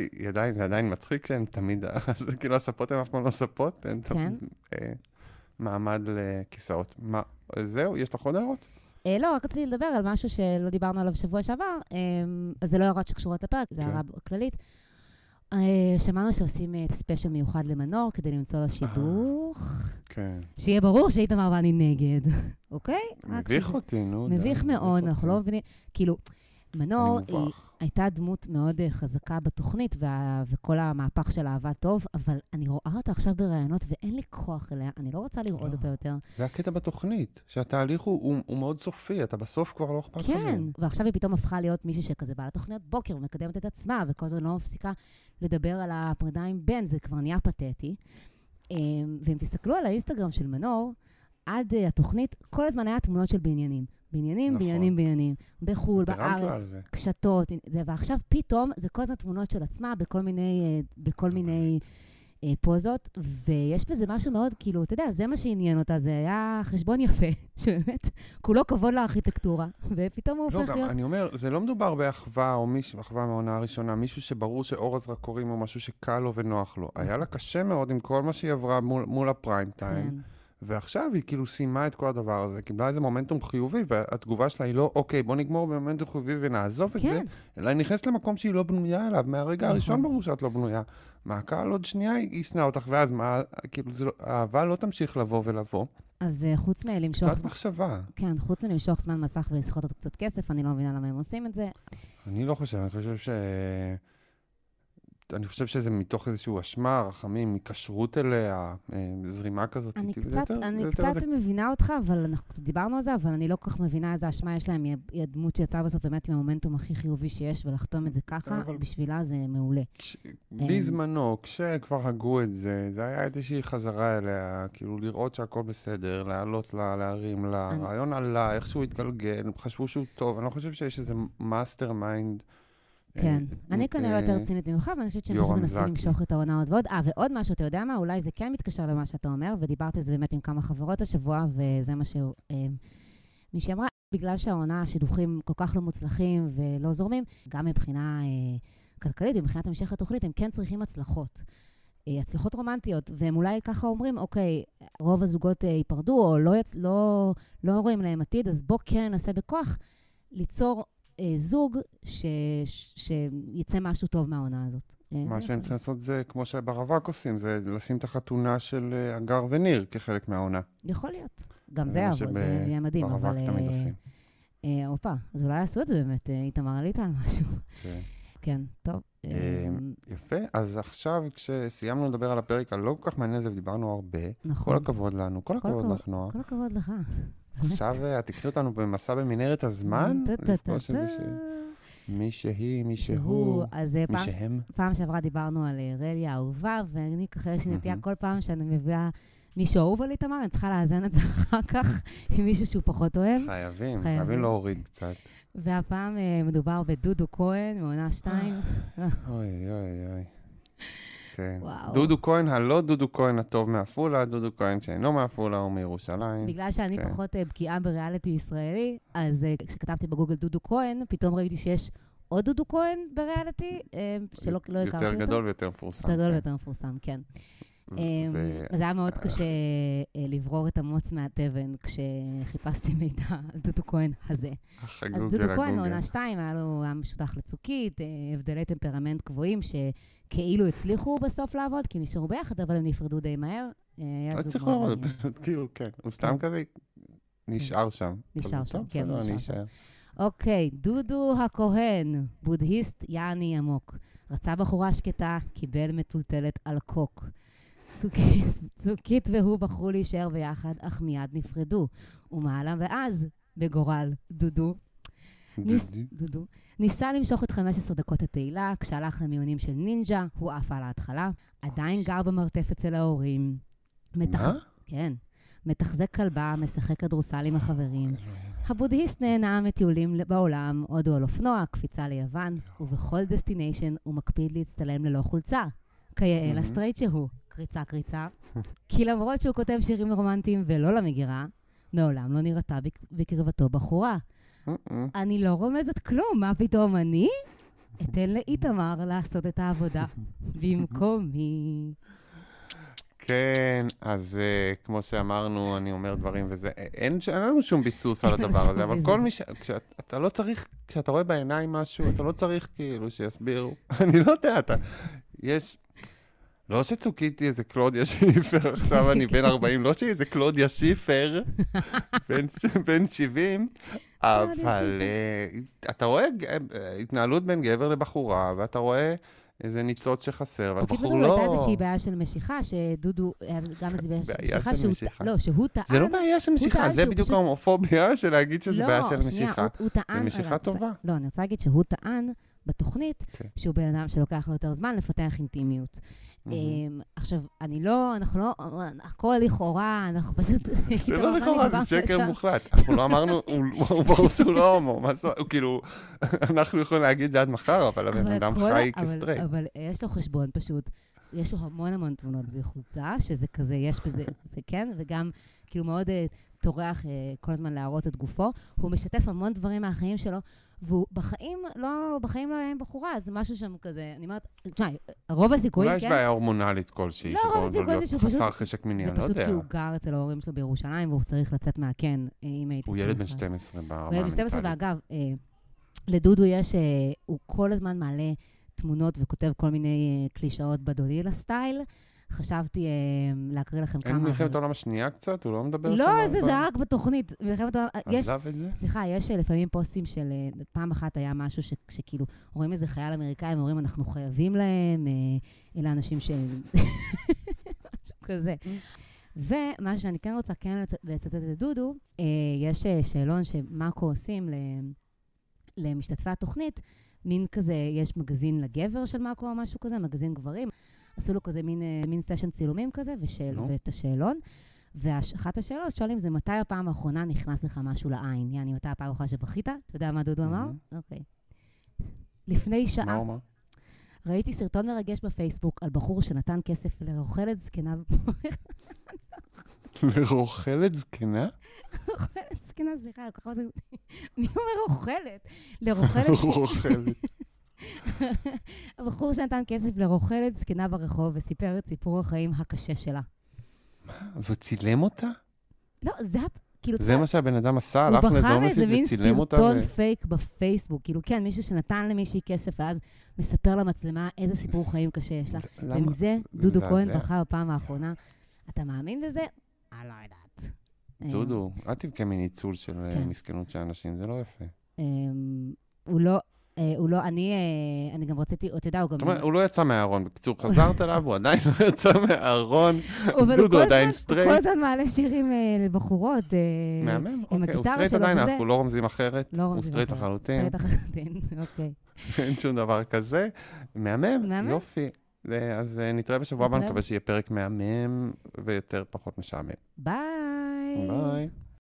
זה עדיין מצחיק שהם תמיד, כאילו הספות הן אף פעם לא ספות, הן כן. תמיד אה, מעמד לכיסאות. זהו, יש לך עוד הערות? אה, לא, רק רציתי לדבר על משהו שלא דיברנו עליו שבוע שעבר, אה, אז זה לא הערות שקשורות לפרק, זה כן. הערה כללית. אה, שמענו שעושים אה, ספיישל מיוחד למנור כדי למצוא לו שידוך. כן. שיהיה ברור שאיתמר ואני נגד, אוקיי? מביך אותי, נו. מביך מאוד, אנחנו לא. מבינים. כאילו, מנור היא. הייתה דמות מאוד אה, חזקה בתוכנית, וה- וכל המהפך שלה עבד טוב, אבל אני רואה אותה עכשיו בראיונות ואין לי כוח אליה, אני לא רוצה לראות לא. אותה יותר. זה הקטע בתוכנית, שהתהליך הוא, הוא, הוא מאוד סופי, אתה בסוף כבר לא אכפת לך. כן, מהם. ועכשיו היא פתאום הפכה להיות מישהי שכזה באה לתוכניות בוקר ומקדמת את עצמה, וכל הזמן לא מפסיקה לדבר על הפרידה עם בן, זה כבר נהיה פתטי. אה, ואם תסתכלו על האינסטגרם של מנור, עד אה, התוכנית, כל הזמן היה תמונות של בניינים. בניינים, נכון. בניינים, בניינים. בחו"ל, בארץ. קשתות, זה, ועכשיו פתאום זה כל הזמן תמונות של עצמה בכל מיני, אה, בכל מיני אה, פוזות, ויש בזה משהו מאוד, כאילו, אתה יודע, זה מה שעניין אותה, זה היה חשבון יפה, שבאמת, כולו כבוד לארכיטקטורה, ופתאום הוא לא, הופך גם, להיות... אני אומר, זה לא מדובר באחווה או מישהו, אחווה מהעונה הראשונה, מישהו שברור שאור הזרקורים הוא משהו שקל לו ונוח לו. היה לה קשה מאוד עם כל מה שהיא עברה מול, מול הפריים טיים, כן. ועכשיו היא כאילו סיימה את כל הדבר הזה, קיבלה איזה מומנטום חיובי, והתגובה שלה היא לא, אוקיי, בוא נגמור במומנטום חיובי ונעזוב את זה, כן, אלא היא נכנסת למקום שהיא לא בנויה אליו, מהרגע נכון. הראשון ברור שאת לא בנויה. מהקהל עוד שנייה שנאה אותך, ואז מה, כאילו, לא, האהבה לא תמשיך לבוא ולבוא. אז אה, חוץ מלמשוך... קצת מחשבה. כן, חוץ מלמשוך זמן מסך ולסחוט אותו קצת כסף, אני לא מבינה למה הם עושים את זה. אני לא חושב, אני חושב ש... אני חושב שזה מתוך איזושהי אשמה, רחמים, היקשרות אליה, אה, זרימה כזאת. אני זה קצת, יותר- זה אני יותר קצת איזה- מבינה אותך, אבל אנחנו קצת דיברנו על זה, אבל אני לא כל כך מבינה איזה אשמה יש להם. היא- הדמות שיצאה בסוף באמת עם המומנטום הכי חיובי שיש, ולחתום את זה ככה, אבל- בשבילה זה מעולה. כש- אמ, בזמנו, כשכבר הגו את זה, זה היה איזושהי חזרה אליה, כאילו לראות שהכל בסדר, לעלות לה, להרים לה, אני- הרעיון עלה, איכשהו התגלגל, חשבו שהוא טוב, אני לא חושב שיש איזה mastermind. כן. אני כנראה יותר אה, רצינית ממך, ואני חושבת שהם פשוט מנסים. למשוך את העונה עוד ועוד. אה, ועוד משהו, אתה יודע מה? אולי זה כן מתקשר למה שאתה אומר, ודיברתי על זה באמת עם כמה חברות השבוע, וזה מה שמישהי אמרה. בגלל שהעונה, השידוכים כל כך לא מוצלחים ולא זורמים, גם מבחינה אה, כלכלית ומבחינת המשך התוכנית, הם כן צריכים הצלחות. אה, הצלחות רומנטיות, והם אולי ככה אומרים, אוקיי, רוב הזוגות אה, ייפרדו, או לא, יצ... לא, לא רואים להם עתיד, אז בוא כן ננסה בכוח ליצור אה, זוג ש... ש... שיצא משהו טוב מהעונה הזאת. אה, מה שהם צריכים לעשות זה, כמו שברווק עושים, זה לשים את החתונה של אה, הגר וניר כחלק מהעונה. יכול להיות. גם זה מה יעבוד, זה יהיה מדהים, אבל... ברווק תמיד עושים. אה, הופה, אז אולי יעשו את זה באמת, איתמר, עלית על משהו. כן. כן, טוב. יפה, אז עכשיו כשסיימנו לדבר על הפרק הלא כל כך מעניין הזה ודיברנו הרבה, כל נכון. הכבוד לנו, כל הכבוד. לך, נועה. כל הכבוד לך. עכשיו אה, את תקחי אותנו במסע במנהרת הזמן, לפגוש. מי שהיא, מי שהוא, אה, מי פעם- שהם. פעם שעברה דיברנו על אה, רלי האהובה, ואני ככה יש נטייה. כל פעם שאני מביאה מישהו אהוב על איתמר, אני צריכה לאזן את זה אחר כך עם מישהו שהוא פחות אוהב. חייבים, חייבים. להוריד קצת. והפעם מדובר בדודו כהן, מעונה שתיים. אוי, אוי, אוי. כן. וואו. דודו כהן, הלא דודו כהן הטוב מעפולה, דודו כהן שאינו מעפולה הוא מירושלים. בגלל שאני כן. פחות אה, בקיאה בריאליטי ישראלי, אז אה, כשכתבתי בגוגל דודו כהן, פתאום ראיתי שיש עוד דודו כהן בריאליטי, אה, שלא לא הכרתי אותו. יותר גדול ויותר מפורסם. יותר גדול כן. ויותר מפורסם, כן. ו- אמ, אז היה מאוד קשה אה, לברור את המוץ מהתבן כשחיפשתי מידע על דודו כהן הזה. אז דודו כהן. מעונה שתיים, היה לו, היה משותח לצוקית, אה, הבדלי טמפרמנט גבוהים שכאילו הצליחו בסוף לעבוד, כי נשארו ביחד, אבל הם נפרדו די מהר. אה, היה לא זוג מאוד מעניין. פשוט כאילו, כן. הוא סתם כזה נשאר שם. נשאר שם, כן, נשאר שם. אוקיי, דודו הכהן, בודהיסט יעני עמוק. רצה בחורה שקטה, קיבל מטולטלת על קוק. צוקית, צוקית והוא בחרו להישאר ביחד, אך מיד נפרדו. ומעלה ואז, בגורל דודו, ניס, דודו, ניסה למשוך את 15 דקות התהילה, כשהלך למיונים של נינג'ה, הוא עף על ההתחלה, עדיין גר במרתף אצל ההורים. מה? כן. מתחזק כלבה, משחק כדורסל עם החברים. הבודהיסט נהנה מטיולים בעולם, הודו על אופנוע, קפיצה ליוון, ובכל destination הוא מקפיד להצטלם ללא חולצה. כיאה. לסטרייט שהוא, קריצה קריצה. כי למרות שהוא כותב שירים רומנטיים ולא למגירה, מעולם לא נראתה בק- בקרבתו בחורה. אני לא רומזת כלום, מה פתאום אני? אתן לאיתמר לעשות את העבודה במקומי. כן, אז uh, כמו שאמרנו, אני אומר דברים וזה, אה, אין, ש- אין לנו שום ביסוס על הדבר הזה, אבל. כל מי ש... כשאת, אתה לא צריך, כשאתה רואה בעיניים משהו, אתה לא צריך כאילו שיסבירו. אני לא יודע, אתה... יש... לא שצוקיתי איזה קלודיה שיפר, עכשיו אני בן 40, לא שאיזה קלודיה שיפר, בן, בן 70, אבל אה, אתה רואה אה, התנהלות בין גבר לבחורה, ואתה רואה איזה ניצוץ שחסר, והבחור לא... הייתה איזושהי בעיה של משיכה, שדודו, היה גם איזו בעיה של משיכה, שהוא- משיכה? לא, שהוא טען... זה לא בעיה של משיכה, זה בדיוק ההומופוביה של להגיד שזה בעיה של לא, שנייה, משיכה. הוא, טען... זה משיכה טובה. לא, אני רוצה להגיד שהוא טען בתוכנית כן. שהוא בן אדם שלוקח לו יותר זמן לפתח אינטימיות. אמ, עכשיו, אני לא, אנחנו לא, הכל לכאורה, אנחנו פשוט... זה לא איתמר, לכאורה, זה שקר? מוחלט. אנחנו לא אמרנו, הוא ברור שהוא לא הומו, מה זה, הוא כאילו, אנחנו יכולים להגיד זה עד מחר, אבל הבן אדם חי כסטרייט. אבל יש לו חשבון פשוט, יש לו המון המון תמונות בחולצה, שזה כזה, יש בזה, זה כן, וגם כאילו מאוד אה, טורח אה, כל הזמן להראות את גופו. הוא משתף המון דברים מהחיים שלו, והוא בחיים לא, בחיים לא היה עם בחורה, זה משהו שם כזה, אני אומרת, תשמע, רוב הסיכויים, אולי יש כן? בעיה הורמונלית כלשהי, לא, רוב הסיכויים שהוא פשוט- חסר חשק מיני, זה אני לא פשוט יודע. כי הוא גר אצל ההורים שלו בירושלים, והוא צריך לצאת מהקן, אה, אם הייתי הוא ילד בן צריכה. 12 ברמה הוא ילד בן 12, המנטלית. ואגב, אה, לדודו יש, אה, הוא כל הזמן מעלה תמונות וכותב כל מיני אה, קלישאות בדולילה סטייל. חשבתי אה, להקריא לכם אין כמה... מלחמת העולם השנייה קצת? הוא לא מדבר שם? לא, זה זה היה רק בתוכנית. מלחמת העולם... יש, עזב את זה? סליחה, יש אה, לפעמים פוסטים של... אה, פעם אחת היה משהו ש- שכאילו, רואים איזה חייל אמריקאי, הם אומרים, אנחנו חייבים להם, אה, אלה אנשים ש... משהו כזה. ומה שאני כן רוצה כן לצ- לצטט את דודו, אה, יש אה, שאלון שמאקו עושים ל- למשתתפי התוכנית, מין כזה, יש מגזין לגבר של מאקו או משהו כזה, מגזין גברים. עשו לו כזה מין, אה, מין סשן צילומים כזה, ושאל, נו. ואת השאלון. ואחת השאלות שואלים זה, מתי הפעם האחרונה נכנס לך משהו לעין? יעני, מתי הפעם האחרונה שבכית? אתה יודע מה דודו אמר? אוקיי. לפני מה שעה הוא אמר? ראיתי סרטון מרגש בפייסבוק על בחור שנתן כסף לרוכלת זקנה לרוכלת זקנה? רוכלת זקנה, סליחה, כל כך. מי אומר רוכלת? לרוכלת זקנה. רוכלת. הבחור שנתן כסף לרוכלת זקנה ברחוב וסיפר את סיפור החיים הקשה שלה. וצילם אותה? לא, זה ה... כאילו, זה מה שהבן אדם עשה? הוא הלך בחר לאיזה איזה מין וצילם אותה? סרטון ו- פייק בפייסבוק. כאילו, כן, מישהו שנתן למישהי כסף ואז מספר למצלמה איזה סיפור חיים קשה יש לה. ומזה זה דודו כהן. בחר בפעם האחרונה. אתה מאמין בזה? אני לא יודעת. דודו, אל תבכה מניצול של אה, כן. מסכנות של אנשים, זה לא יפה. אמ, הוא לא, אה, הוא לא, אני, אה, אני גם רציתי, אתה יודע, הוא גם... הוא לא יצא מהארון. בקיצור, חזרת אליו, הוא עדיין לא יצא מהארון. דודו עדיין הזמן- הוא סטרייט. כל הזמן מעלה שירים אה, לבחורות. אה, מהמם, עם אוקיי. הוא סטרייט עדיין, וזה. אנחנו לא רומזים אחרת. לא הוא סטרייט. לחלוטין, סטרייט לחלוטין, אוקיי. אין שום דבר כזה. מהמם. יופי. אז אה, נתראה בשבוע הבא. נקווה שיהיה פרק מהמם ויותר פחות משעמם. ביי. ביי.